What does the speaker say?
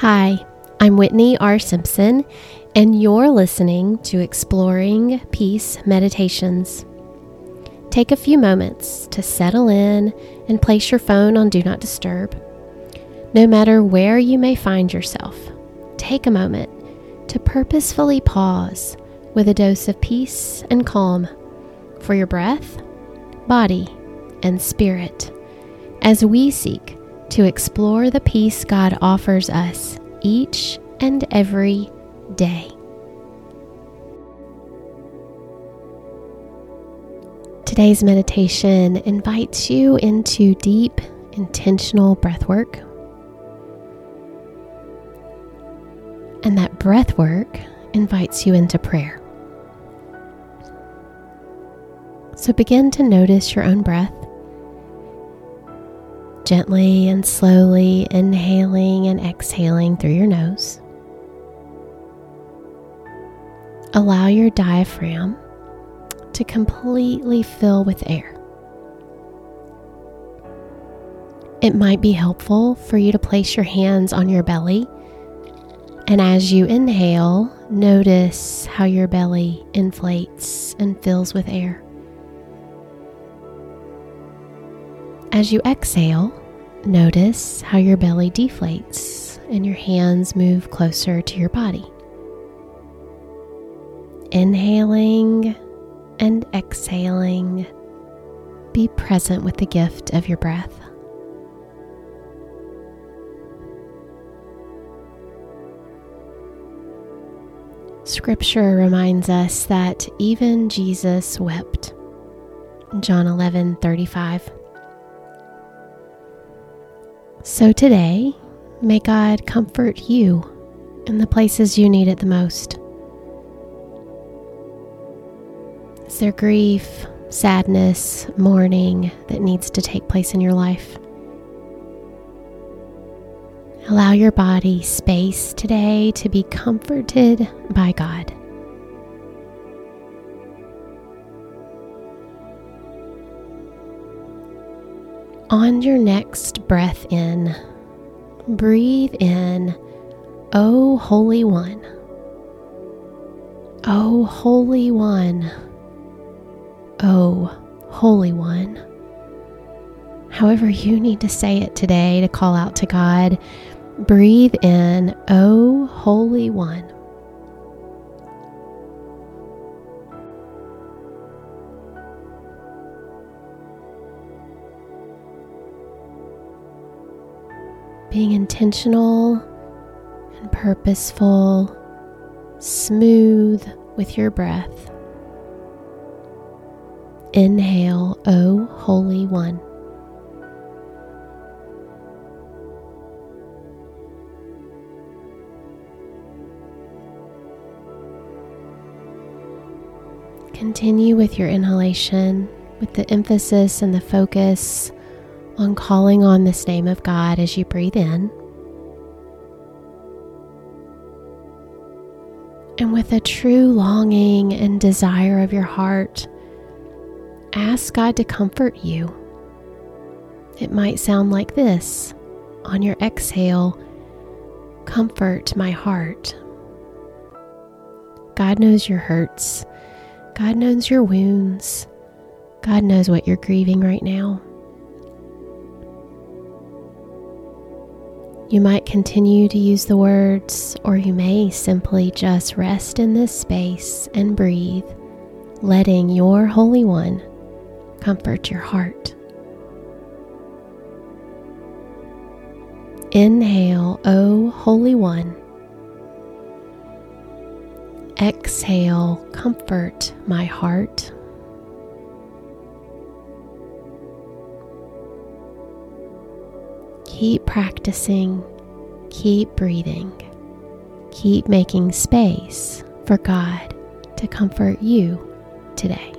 Hi, I'm Whitney R. Simpson, and you're listening to Exploring Peace Meditations. Take a few moments to settle in and place your phone on Do Not Disturb. No matter where you may find yourself, take a moment to purposefully pause with a dose of peace and calm for your breath, body, and spirit as we seek to explore the peace God offers us each and every day. Today's meditation invites you into deep, intentional breath work. And that breath work invites you into prayer. So begin to notice your own breath gently and slowly inhaling and exhaling through your nose. Allow your diaphragm to completely fill with air. It might be helpful for you to place your hands on your belly, and as you inhale, notice how your belly inflates and fills with air. As you exhale, notice how your belly deflates and your hands move closer to your body. Inhaling and exhaling, be present with the gift of your breath. Scripture reminds us that even Jesus wept. John 11 35. So today, may God comfort you in the places you need it the most. Is there grief, sadness, mourning that needs to take place in your life? Allow your body space today to be comforted by God. On your next breath in, breathe in, O Holy One. O Holy One. O Holy One. However, you need to say it today to call out to God. Breathe in, O Holy One. Being intentional and purposeful, smooth with your breath. Inhale, O Holy One. Continue with your inhalation with the emphasis and the focus on calling on this name of God as you breathe in. And with a true longing and desire of your heart, ask God to comfort you. It might sound like this on your exhale Comfort my heart. God knows your hurts. God knows your wounds. God knows what you're grieving right now. You might continue to use the words, or you may simply just rest in this space and breathe, letting your Holy One comfort your heart. Inhale, O Holy One. Exhale, comfort my heart. Keep practicing, keep breathing, keep making space for God to comfort you today.